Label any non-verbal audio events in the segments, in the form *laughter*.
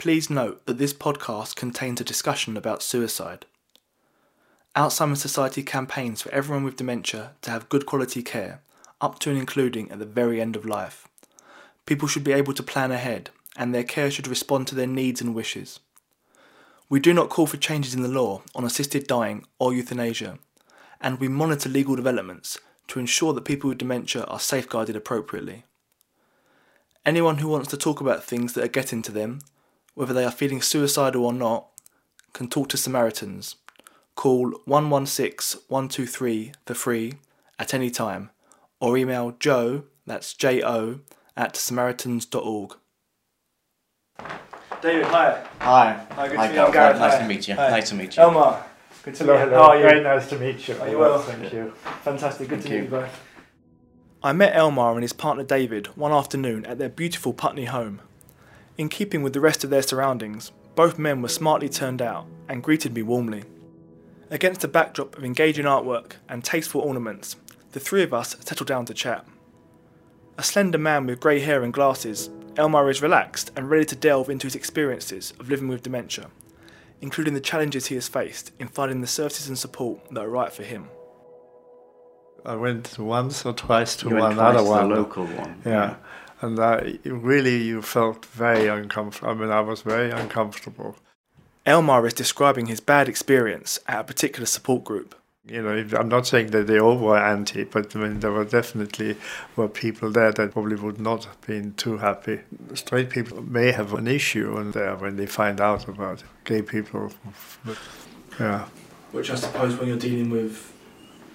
Please note that this podcast contains a discussion about suicide. Alzheimer's Society campaigns for everyone with dementia to have good quality care, up to and including at the very end of life. People should be able to plan ahead, and their care should respond to their needs and wishes. We do not call for changes in the law on assisted dying or euthanasia, and we monitor legal developments to ensure that people with dementia are safeguarded appropriately. Anyone who wants to talk about things that are getting to them, whether they are feeling suicidal or not, can talk to Samaritans. Call 116 123 for free at any time or email joe, that's J O, at samaritans.org. David, hi. Hi. Hi, good Hi, to meet you. Gareth. Gareth, Nice hi. to meet you. Hi. Nice to meet you. Elmar, good to Hello, meet you. hello. How are you? Very nice to meet you. Are you well? Thank you. Fantastic, good to Thank meet you you. both. I met Elmar and his partner David one afternoon at their beautiful Putney home. In keeping with the rest of their surroundings, both men were smartly turned out and greeted me warmly. Against a backdrop of engaging artwork and tasteful ornaments, the three of us settled down to chat. A slender man with grey hair and glasses, Elmar is relaxed and ready to delve into his experiences of living with dementia, including the challenges he has faced in finding the services and support that are right for him. I went once or twice to You one went twice other to one. the local one. Yeah. And I, really, you felt very uncomfortable. I mean, I was very uncomfortable. Elmar is describing his bad experience at a particular support group. You know, I'm not saying that they all were anti, but I mean, there were definitely were people there that probably would not have been too happy. Straight people may have an issue and there when they find out about it. Gay people, but, yeah. Which I suppose when you're dealing with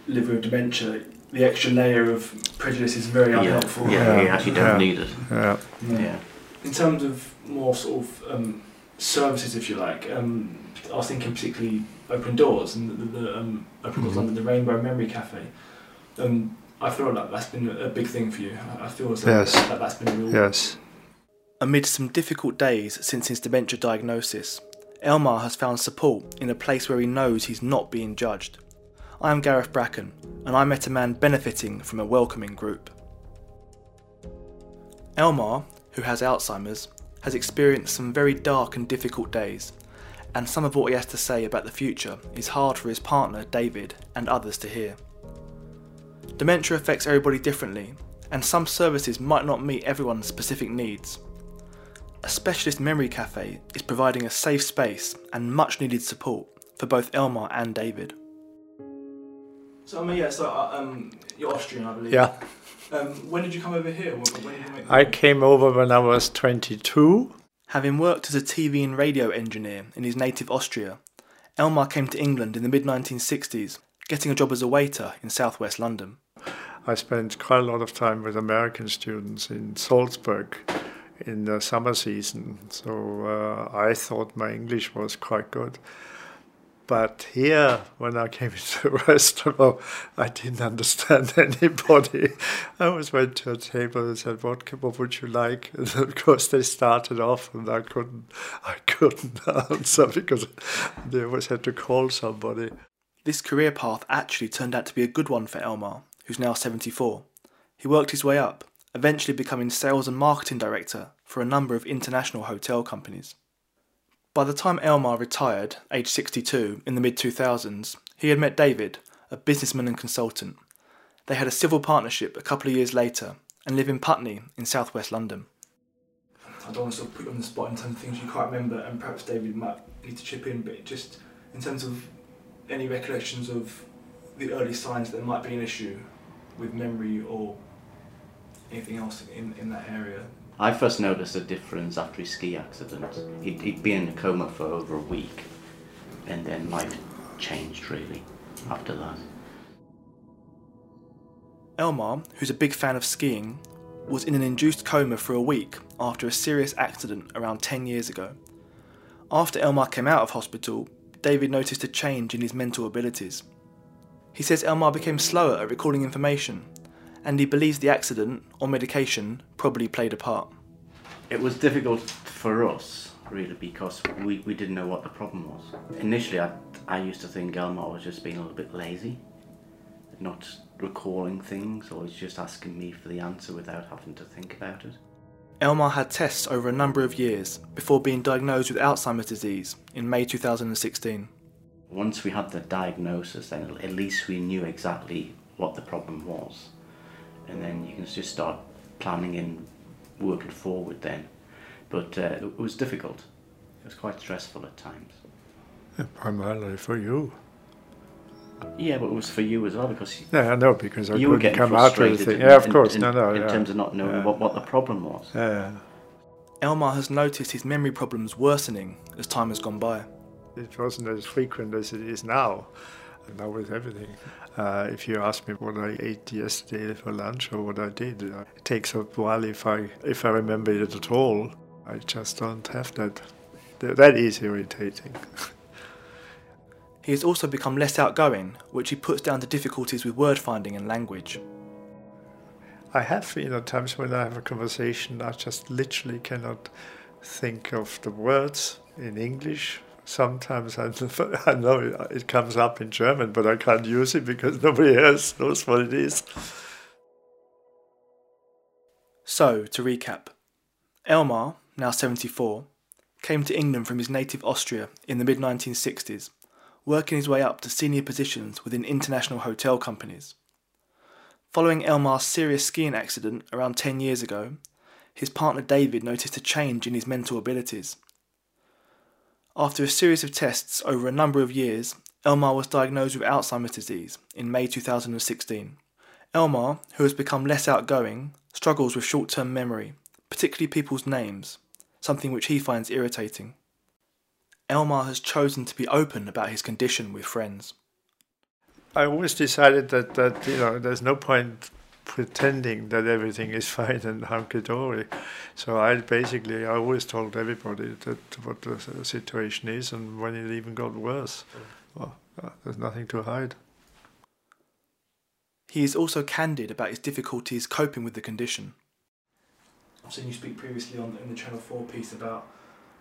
living with dementia, the extra layer of prejudice is very Yeah, unhelpful. yeah, you actually don't Yeah. need it. Yeah. Yeah. In terms of more sort of um, services, if you like, um, I was thinking particularly Open Doors and the, the um, Open Doors Mhm. under the Rainbow Memory Cafe. Um, I feel like that's been a a big thing for you. I I feel as though Yes. that, that's been a real Yes. Amid some difficult days since his dementia diagnosis, Elmar has found support in a place where he knows he's not being judged. I am Gareth Bracken, and I met a man benefiting from a welcoming group. Elmar, who has Alzheimer's, has experienced some very dark and difficult days, and some of what he has to say about the future is hard for his partner, David, and others to hear. Dementia affects everybody differently, and some services might not meet everyone's specific needs. A specialist memory cafe is providing a safe space and much needed support for both Elmar and David. So, I mean, yeah, so um, you're Austrian, I believe. Yeah. Um, when did you come over here? When, when did you make I came over when I was 22. Having worked as a TV and radio engineer in his native Austria, Elmar came to England in the mid 1960s, getting a job as a waiter in southwest London. I spent quite a lot of time with American students in Salzburg in the summer season, so uh, I thought my English was quite good. But here, when I came into the restaurant, I didn't understand *laughs* anybody. I always went to a table and said, "What, what would you like?" And of course, they started off, and I couldn't, I couldn't *laughs* answer because they always had to call somebody. This career path actually turned out to be a good one for Elmar, who's now 74. He worked his way up, eventually becoming sales and marketing director for a number of international hotel companies. By the time Elmar retired, aged 62, in the mid 2000s, he had met David, a businessman and consultant. They had a civil partnership a couple of years later and live in Putney in southwest London. I don't want to sort of put you on the spot in terms of things you can't remember, and perhaps David might need to chip in, but just in terms of any recollections of the early signs that there might be an issue with memory or anything else in, in that area. I first noticed a difference after his ski accident. He'd, he'd been in a coma for over a week, and then life changed really after that. Elmar, who's a big fan of skiing, was in an induced coma for a week after a serious accident around 10 years ago. After Elmar came out of hospital, David noticed a change in his mental abilities. He says Elmar became slower at recalling information, and he believes the accident or medication probably played a part. It was difficult for us, really, because we, we didn't know what the problem was. Initially, I, I used to think Elmar was just being a little bit lazy, not recalling things, or he's just asking me for the answer without having to think about it. Elmar had tests over a number of years before being diagnosed with Alzheimer's disease in May 2016. Once we had the diagnosis, then at least we knew exactly what the problem was. And then you can just start planning and working forward then. But uh, it was difficult. It was quite stressful at times. Primarily for you. Yeah, but it was for you as well because Yeah, I know because I you were couldn't getting come out with frustrated. it. in- Yeah, of in- course. In, no, no. in yeah. terms of not knowing Yeah. what, what the problem was. Yeah. Elmar has noticed his memory problems worsening as time has gone by. It wasn't as frequent as it is now. Now with everything. Uh, if you ask me what I ate yesterday for lunch or what I did, uh, it takes a while if I if I remember it at all. I just don't have that. Th- That is irritating. *laughs* He has also become less outgoing, which he puts down to difficulties with word finding and language. I have, you know, times when I have a conversation, I just literally cannot think of the words in English. Sometimes I, *laughs* I know it, it comes up in German, but I can't use it because nobody else knows what it is. So, to recap Elmar, now 74, came to England from his native Austria in the mid 1960s, working his way up to senior positions within international hotel companies. Following Elmar's serious skiing accident around 10 years ago, his partner David noticed a change in his mental abilities. After a series of tests over a number of years, Elmar was diagnosed with Alzheimer's disease in May 2016. Elmar, who has become less outgoing, struggles with short term memory, particularly people's names, something which he finds irritating. Elmar has chosen to be open about his condition with friends. I always decided that, that you know, there's no point pretending that everything is *laughs* fine and hunky dory. So I basically, I always told everybody that what the situation is, and when it even got worse, well, uh, there's nothing to hide. He is also candid about his difficulties coping with the condition. I've seen you speak previously on in the Channel 4 piece about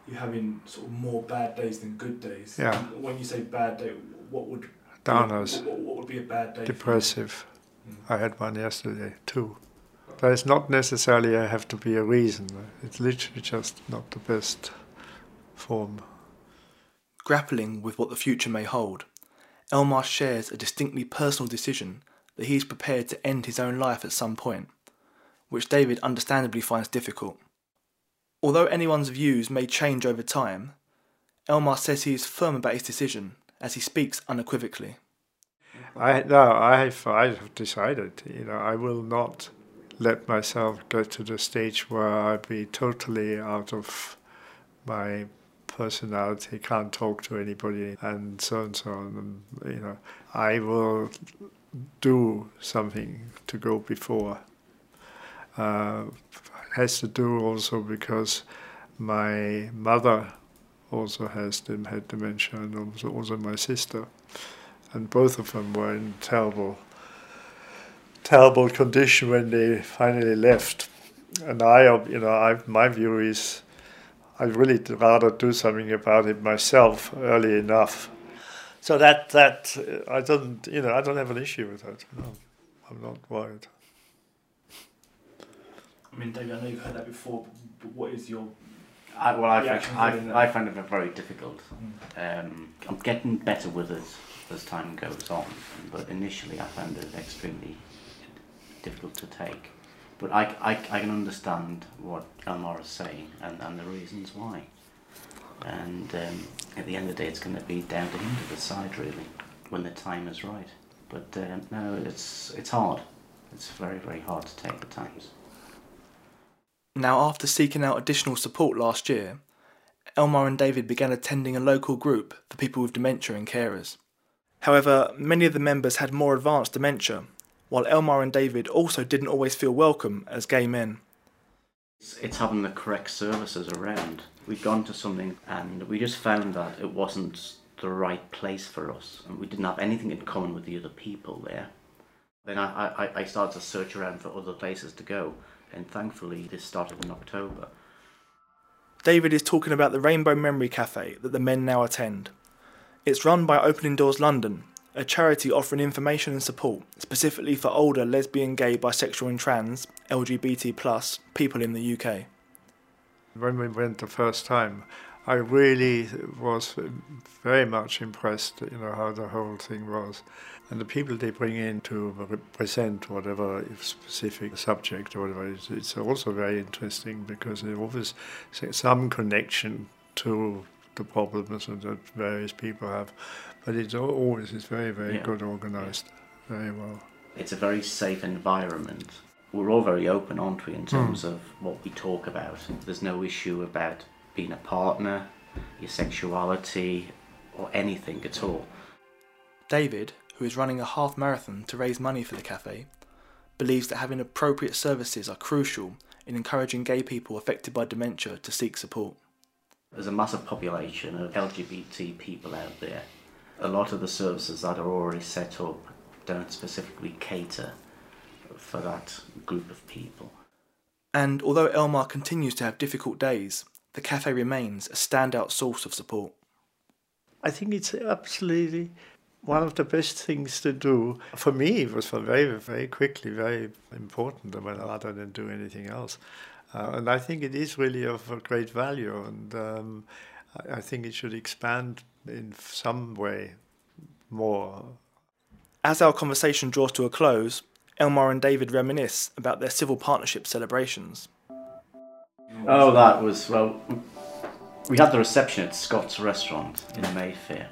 you having sort of more bad days than good days. Yeah. When you say bad day, what would Downers, what, what would be a bad day? depressive. I had one yesterday too. There's not necessarily I have to be a reason. It's literally just not the best form. Grappling with what the future may hold, Elmar shares a distinctly personal decision that he is prepared to end his own life at some point, which David understandably finds difficult. Although anyone's views may change over time, Elmar says he is firm about his decision as he speaks unequivocally. I no, I have I have decided. You know, I will not let myself get to the stage where I be totally out of my personality, can't talk to anybody, and so and so on. And, you know, I will do something to go before. Uh, has to do also because my mother also has had dementia, and also, also my sister and both of them were in terrible, terrible condition when they finally left. And I, you know, I, my view is, I'd really rather do something about it myself early enough. So that that I don't, you know, I don't have an issue with that. No, I'm not worried. I mean, David, I know you've heard that before, but what is your. I, well, I, find, I. I find it very difficult. Um, I'm getting better with it as time goes on, but initially I found it extremely difficult to take. But I, I, I can understand what Elmar is saying and, and the reasons why. And um, at the end of the day, it's going to be down to him to decide, really, when the time is right. But um, no, it's, it's hard. It's very, very hard to take at times. Now, after seeking out additional support last year, Elmar and David began attending a local group for people with dementia and carers. However, many of the members had more advanced dementia, while Elmar and David also didn't always feel welcome as gay men. It's, having the correct services around. We'd gone to something and we just found that it wasn't the right place for us, and we didn't have anything in common with the other people there. Then I, I, I started to search around for other places to go, and thankfully this started in October. David is talking about the Rainbow Memory Cafe that the men now attend. It's run by Opening Doors London, a charity offering information and support specifically for older lesbian, gay, bisexual, and trans LGBT plus people in the UK. When we went the first time, I really was very much impressed, you know, how the whole thing was. And the people they bring in to present whatever specific subject or whatever, it's, it's also very interesting because there always say some connection to the problems that various people have. But it's always it's very, very yeah. good organized, yeah. very well. It's a very safe environment. We're all very open, aren't we, in terms mm. of what we talk about. There's no issue about being a partner, your sexuality, or anything at all. David, who is running a half marathon to raise money for the cafe, believes that having appropriate services are crucial in encouraging gay people affected by dementia to seek support. There's a massive population of LGBT people out there. A lot of the services that are already set up don't specifically cater for that group of people. And although Elmar continues to have difficult days, the cafe remains a standout source of support. I think it's absolutely one of the best things to do. For me, it was very, very quickly very important rather than do anything else. Uh, and I think it is really of great value, and um, I, I think it should expand in some way more. As our conversation draws to a close, Elmar and David reminisce about their civil partnership celebrations. Oh, that was, well, we had the reception at Scott's restaurant in Mayfair,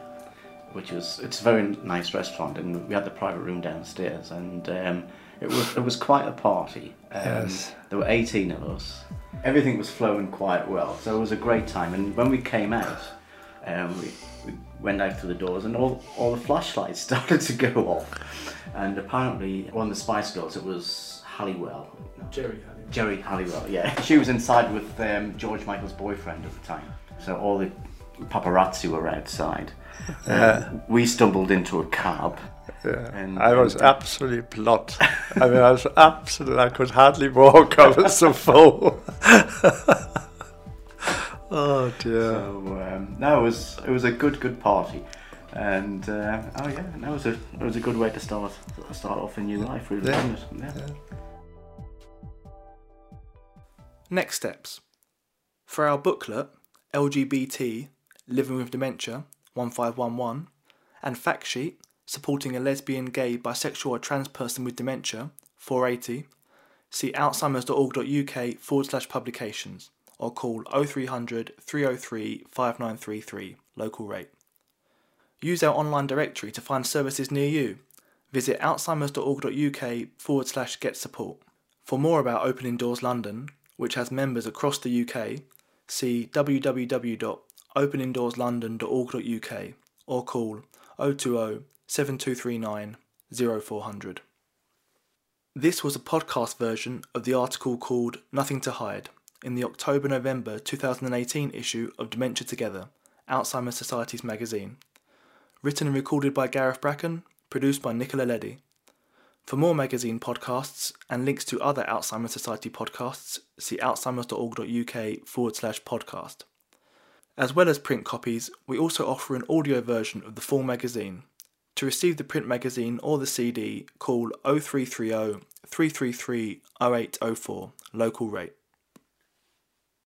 which was, it's a very nice restaurant, and we had the private room downstairs, and um, it was, it was quite a party. Um, yes. There were 18 of us. Everything was flowing quite well, so it was a great time, and when we came out, um, we, we went out through the doors and all, all the flashlights *laughs* started to go off. And apparently, one of the Spice Girls, it was Halliwell. Geri Geri Halliwell, yeah. She was inside with um, George Michael's boyfriend at the time. So all the paparazzi were outside. Uh, *laughs* we stumbled into a cab. Yeah. And, I was and, absolutely plot. I mean, I was absolutely, I could hardly walk. I was so full. *laughs* oh dear. So um, no, it was it was a good good party, and uh, oh yeah, that was a it was a good way to start start off a new life. Really, yeah. yeah. yeah. Next steps. For our booklet, LGBT Living with Dementia 1511, and fact sheet supporting a lesbian, gay, bisexual, or trans person with dementia 480, see alzheimers.org.uk forward slash publications or call 0300 303 5933 local rate. Use our online directory to find services near you. Visit alzheimers.org.uk forward slash get support. For more about Opening Doors London, which has members across the UK, see www.openingdoorslondon.org.uk or call 020 7239 0400. This was a podcast version of the article called Nothing to Hide in the October November 2018 issue of Dementia Together, Alzheimer's Society's magazine. Written and recorded by Gareth Bracken, produced by Nicola Leddy. For more magazine podcasts and links to other Alzheimer's Society podcasts, see alzheimers.org.uk forward slash podcast. As well as print copies, we also offer an audio version of the full magazine. To receive the print magazine or the CD, call 0330 333 0804, local rate.